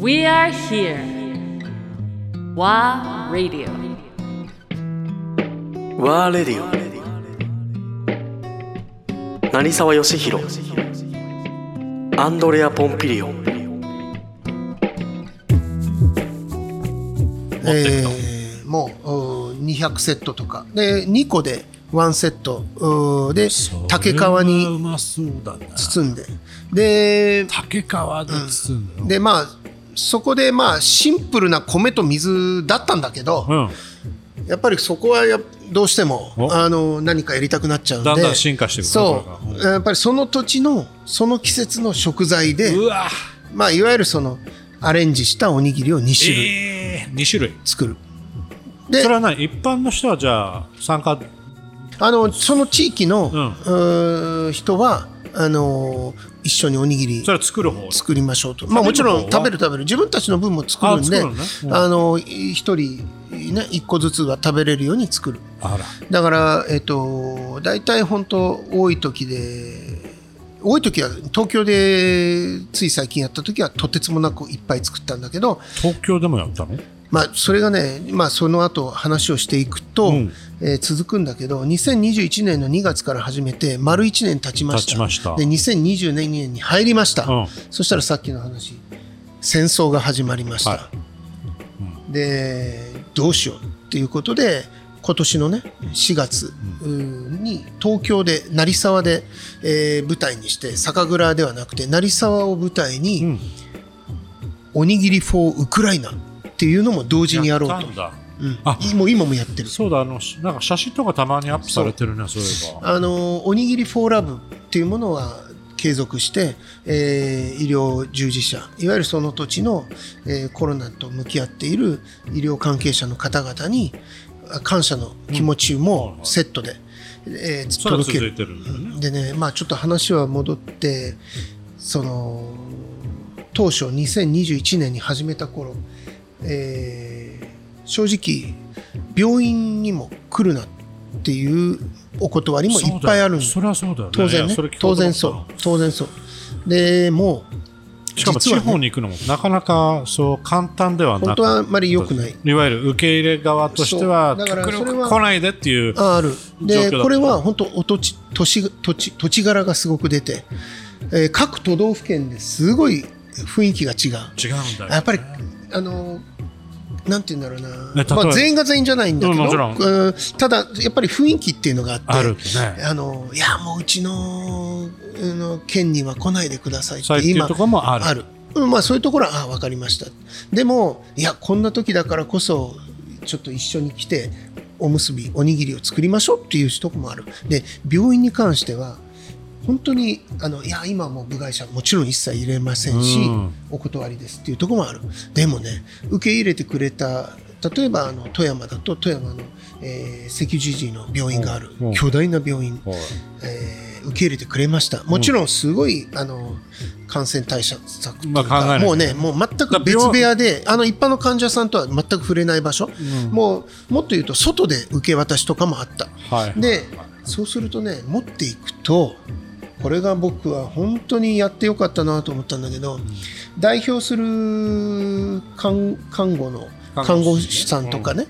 We are here. WA Radio. ワーレディオ成沢義弘アンドレア・ポンピリオンえーもううー200セットとか。で2個で1セット。で竹皮に包んで。で竹皮で包んだの？でまあそこでまあシンプルな米と水だったんだけど、うん。やっぱりそこはやどうしてもお。あの何かやりたくなっちゃうんでだんだん進化していくねそう。やっぱりその土地のその季節の食材でうわ。まあいわゆるそのアレンジしたおにぎりを2種類えー、2種類。作る、でそれは何？一般の人はじゃあ参加？あのその地域の、うん。人はあの一緒におにぎりそれは作る方？作りましょうと、まあ、もちろん食べる食べる。自分たちの分も作るんで一人ね一個ずつが食べれるように作る。だからえっ、と大体本当多い時で多い時は東京でつい最近やった時はとてつもなくいっぱい作ったんだけど、東京でもやったの？まあ、それがね、まあ、その後話をしていくと、うんえー続くんだけど2021年の2月から始めて丸1年経ちました。経ちました。で2022年に入りました、うん。そしたらさっきの話戦争が始まりました、はでどうしようっていうことで今年のね4月に東京で成沢で、えー舞台にして酒蔵ではなくて成沢を舞台に、うん。おにぎりフォーウクライナっていうのも同時にやろうと。ったんだうん。あ。もう今もやってる。そうだあのなんか写真とかたまにアップされてるねそういえば。あのおにぎりフォーラブっていうものは継続して、えー医療従事者いわゆるその土地の、えーコロナと向き合っている医療関係者の方々にあ感謝の気持ちもセットで、えーそれは届けるるんだよね。でねまあちょっと話は戻ってその当初2021年に始めた頃、えー正直病院にも来るなっていうお断りもいっぱいあるんそれはそうだよね。当然ね。当然そう。当然そう。でもうしかも地方に行くのもなかなかそう簡単ではなく本当はあんまり良くない。いわゆる受け入れ側としてはだから極それは力来ないでっていうあある。でこれは本当お土地土地土地土地柄がすごく出て、えー各都道府県ですごい雰囲気が違う。違うんだよやっぱりあのなんて言うんだろうな、まあ、全員が全員じゃないんだけど、うんただやっぱり雰囲気っていうのがあってあるね。あのいやもううちのあの県には来ないでくださいって今とかもある。ある、うんまあ、そういうところはあ分かりました。でもいやこんな時だからこそちょっと一緒に来ておむすびおにぎりを作りましょうっていうとこもある。で病院に関しては本当にあのいや今はもう部外者もちろん一切入れませんし、うん。お断りですっていうところもある。でもね受け入れてくれた例えばあの富山だと富山の、えー赤十字の病院があるうん巨大な病院、はい。えー受け入れてくれました。もちろんすごい、あの感染対策というまあもうねもう全く別部屋であの一般の患者さんとは全く触れない場所、もうもっと言うと外で受け渡しとかもあった。はい。でそうするとね持っていくとこれが僕は本当にやってよかったなと思ったんだけど、代表する看看護の看護師さんとかね、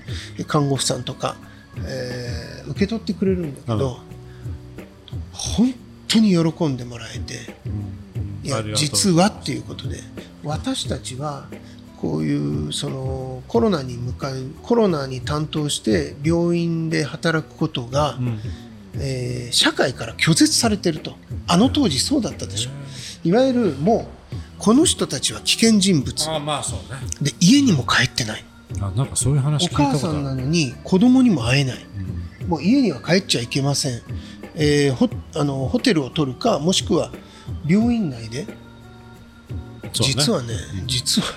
看護婦さんとか、えー受け取ってくれるんだけど、本当に喜んでもらえて。いや実はっていうことで私たちはこういうそのコロナに向かうコロナに担当して病院で働くことが、うんえー社会から拒絶されてると。あの当時そうだったでしょ。いわゆるもうこの人たちは危険人物。あまあそうね。で家にも帰ってない。あなんかそういう話お聞いたことある。母さんなのに子供にも会えない。うん。もう家には帰っちゃいけません、えーホあのホテルを取るかもしくは病院内で。ね。実はね、実は、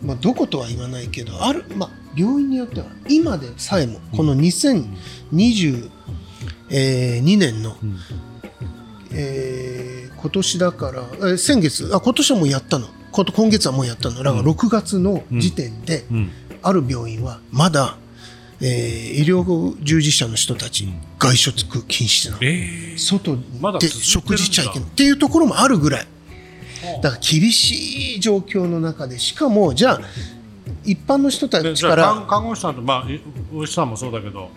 まあ、どことは言わないけどある、まあ、病院によっては今でさえもこの2022年の、うん。えー今年だから、えー先月あ今年はもうやったの。今月はもうやったの。だからうん。6月の時点で、うん。ある病院はまだ、えー医療従事者の人たち、外出禁止なの。えー。外で食事しちゃいけない。っていうところもあるぐらい。だから厳しい状況の中でしかもじゃあ一般の人たでちから看看護師さんと、まあ、いお医者さんもそうだけど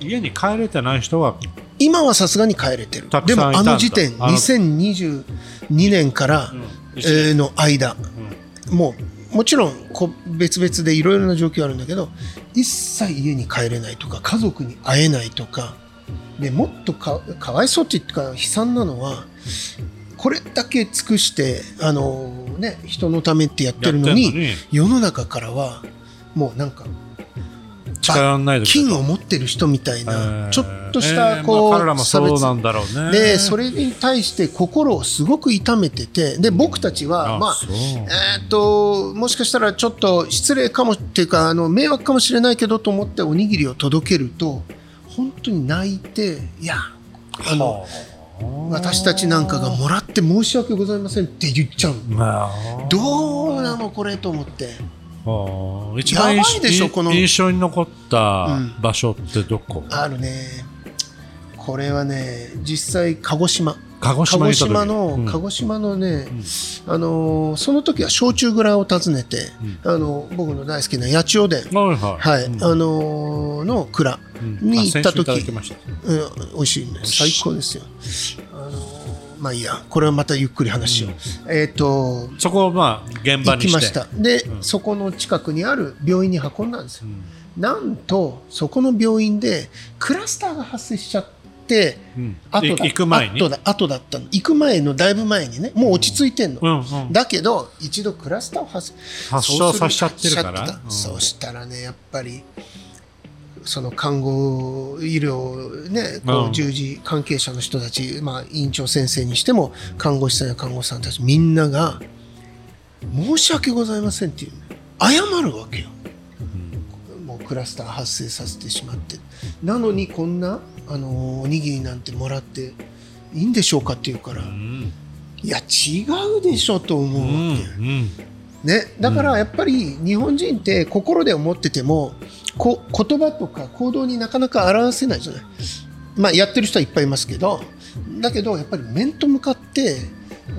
家に帰れてない人は今はさすがに帰れてる。でもあの時点あの2022年から、の間。もうもちろんこ別々でいろいろな状況あるんだけど一切家に帰れないとか家族に会えないとかでもっとかかわいそうって言ってか悲惨なのはこれだけ尽くしてあの、ね、人のためってやってるのに。世の中からはもうなんかない金を持ってる人みたいえなー。ちょっとしえたこうーまあそうなんだろうね。でそれに対して心をすごく痛めててで僕たちはまあえーっともしかしたらちょっと失礼かもっていうかあの迷惑かもしれないけどと思っておにぎりを届けると本当に泣いていやあの私たちなんかがもらって申し訳ございませんって言っちゃう。どうなのこれと思ってあー。一番やばいでしょこの。印象に残ったうん。場所ってどこ、あるね。これはね実際鹿児島。鹿児鹿児島の、うん。鹿児島のね、あのーその時は焼酎蔵を訪ねて、あの僕の大好きな八千代田。はいはい、はい、うん。あのーの蔵うん。に行った時、うん、美味しいね。最高ですよ。あのーまあいいや。これはまたゆっくり話しよう、えっ、とそこをまあ現場に行きました。で、うん。そこの近くにある病院に運んだんですよ、うん。なんとそこの病院でクラスターが発生しちゃってうん。後だい行く前に？後だ後だったの。行く前のだいぶ前にね。もう落ち着いてんの、うんうん。だけど一度クラスターを発発症させちゃってるから。そうしたらねやっぱりその看護医療ねこう従事関係者の人たち、まあ、院長先生にしても看護師さんや看護師さんたちみんなが申し訳ございませんっていう謝るわけよ。もうクラスター発生させてしまって。なのにこんなあのおにぎりなんてもらっていいんでしょうかって言うから、うん。いや違うでしょと思ううわけ、んね、だからやっぱり日本人って心で思っててもこ言葉とか行動になかなか表せないじゃない、まあ、やってる人はいっぱいいますけどだけどやっぱり面と向かって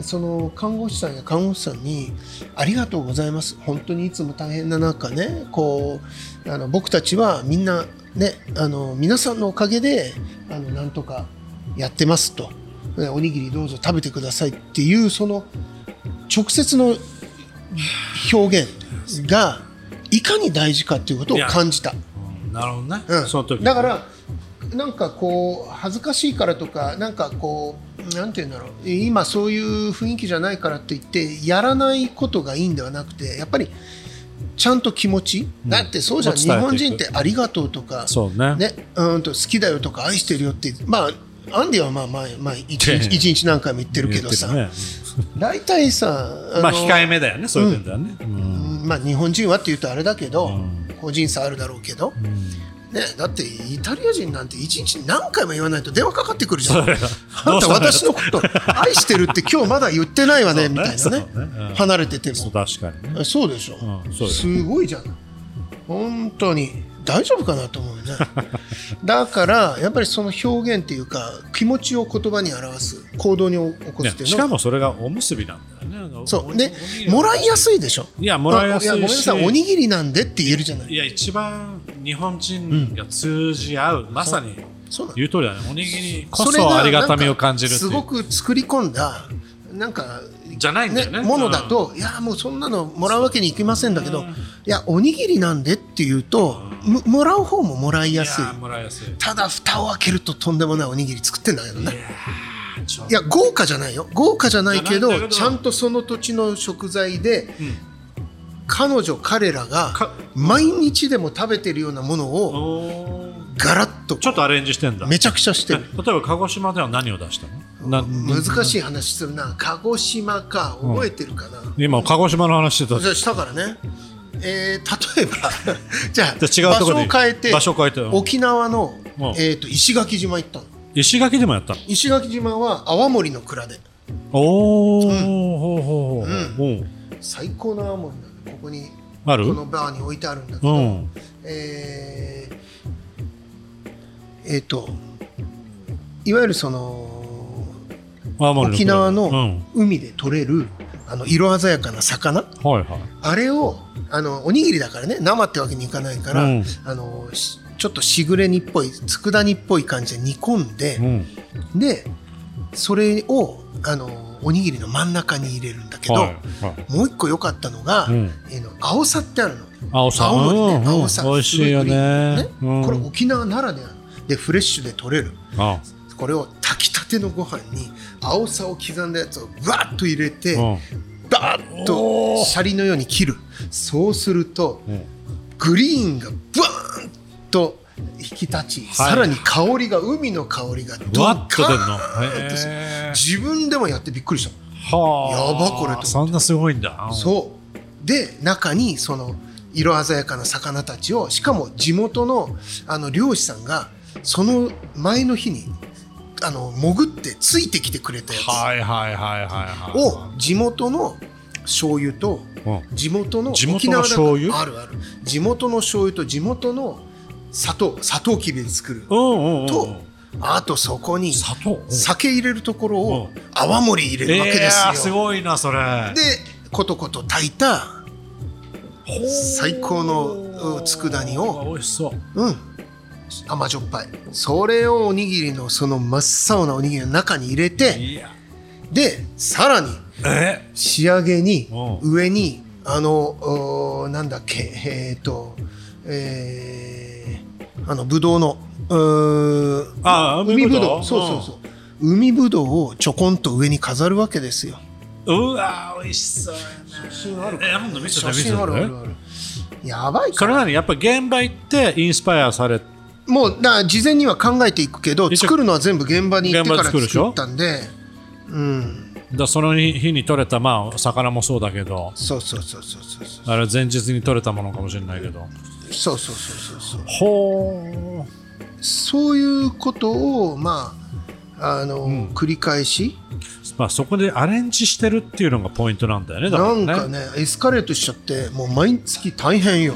その看護師さんや看護師さんに「ありがとうございます。本当にいつも大変な中ねこうあの僕たちはみんなねあの皆さんのおかげであのなんとかやってます」と「おにぎりどうぞ食べてください」っていうその直接の表現がいかに大事かっていうことを感じた。うんなるほどね、うん。その時。だからなんかこう恥ずかしいからとかなんかこうなんて言うんだろう。今そういう雰囲気じゃないからって言ってやらないことがいいんではなくてやっぱりちゃんと気持ち、うん。だってそうじゃん。日本人ってありがとうとかそうね。ねうんと好きだよとか愛してるよってまあアンディはまあまあまあ一日 一日何回も言ってるけどさ、言って大体さまあの控えめだよねそういう点ではね、まあ日本人はって言うとあれだけど、うん個人差あるだろうけど、うんね、だってイタリア人なんて一日何回も言わないと電話かかってくるじゃん。あんた私のこと愛してるって今日まだ言ってないわねみたいなね。離れてても。そう確かにね。そうでしょ、うすごいじゃん。本当に。大丈夫かなと思うねだからやっぱりその表現っていうか気持ちを言葉に表す行動に起こすっていうのねしかもそれがおむすびなんだよね。そう。でもらいやすいでしょ？いやもらいやすいし。あごめんなさい。おにぎりなんでって言えるじゃない。いや一番日本人が通じ合う、まさにそうなの。言う通りだね。おにぎりこそありがたみを感じるすごく作り込んだなんかじゃないんだよね。ものだと、いやもうそんなのもらうわけにいきませんだけど、いやおにぎりなんでっていうと、ももらう方ももらいやすい。もらいやすい。ただ蓋を開けるととんでもないおにぎり作ってんだけどねいや豪華じゃないよ。豪華じゃないけどちゃんとその土地の食材で、ん。彼女彼らがか毎日でも食べてるようなものをガラッとちょっとアレンジしてんだ。めちゃくちゃしてる。例えば鹿児島では何を出したの？な難しい話するな。鹿児島か。覚えてるかな、今鹿児島の話してた。じゃあしたからね、えー例えば じゃあじゃあ違うところで場所を変えて場所を変えて。うん沖縄の、うん。えー、と石垣島行ったの。石垣でもやったの？石垣島は泡盛の蔵で。おお、ほうほうほう、う。ん、最高の泡盛なんでここにある？このバーに置いてあるんだけど、うん。えーえーといわゆるその沖縄のうん。海で取れるあの色鮮やかな魚？はいはい。あれをあのおにぎりだからね生ってわけにいかないから、うん。あのしちょっとしぐれ煮っぽい佃煮っぽい感じで煮込んで、うん。でそれをあのおにぎりの真ん中に入れるんだけど、はいはい。もう一個良かったのが、うん。えーの青さってあるの。青さ青のりね、青さ美味しいよね。ね。これ沖縄ならではの。でフレッシュで取れる。あこれを炊きたてのご飯に青さを刻んだやつをわっと入れて、うん。バーッとシャリのように切る。そうするとうん。グリーンがブワーンと引き立ち、はい。さらに香りが海の香りがドわカーンと自分でもやってびっくりした。はあ。やばこれと思って。そんなすごいんだ。そう。で中にその色鮮やかな魚たちをしかも地元のあの漁師さんがその前の日にあの潜ってついてきてくれたやつ。はいはいはいはいはい。を地元の醤油とうん。地元の地元の沖縄だから醤油？あるある。地元の醤油と地元の砂糖砂糖きびで作る。とあとそこに酒入れるところをうん。泡盛入れるわけですよ、えーすごいなそれ。でコトコト炊いた最高のうん佃煮を。美味しそう。うん甘じょっぱい。それをおにぎりのその真っ青なおにぎりの中に入れてでさらにえ？仕上げにう上にあのなんだっけえっ、とえー、あのぶどうのうーあ海ぶどう？う。そうそうそう。海ぶどうをちょこんと上に飾るわけですよ。うわ美味しそうやね写真あるえ今度見せて写真あるあるある。やばいそれからなにやっぱ現場行ってインスパイアされもうだ事前には考えていくけど作るのは全部現場に行ってから作ったんで。うん。だその日日に取れたまあ魚もそうだけど。そうそうそうそうそうあれ前日に取れたものかもしれないけど。そうそうそうそうそうほそういうことをまああの、繰り返し。うまあそこでアレンジしてるっていうのがポイントなんだよねだからね。なんかねエスカレートしちゃってもう毎月大変よ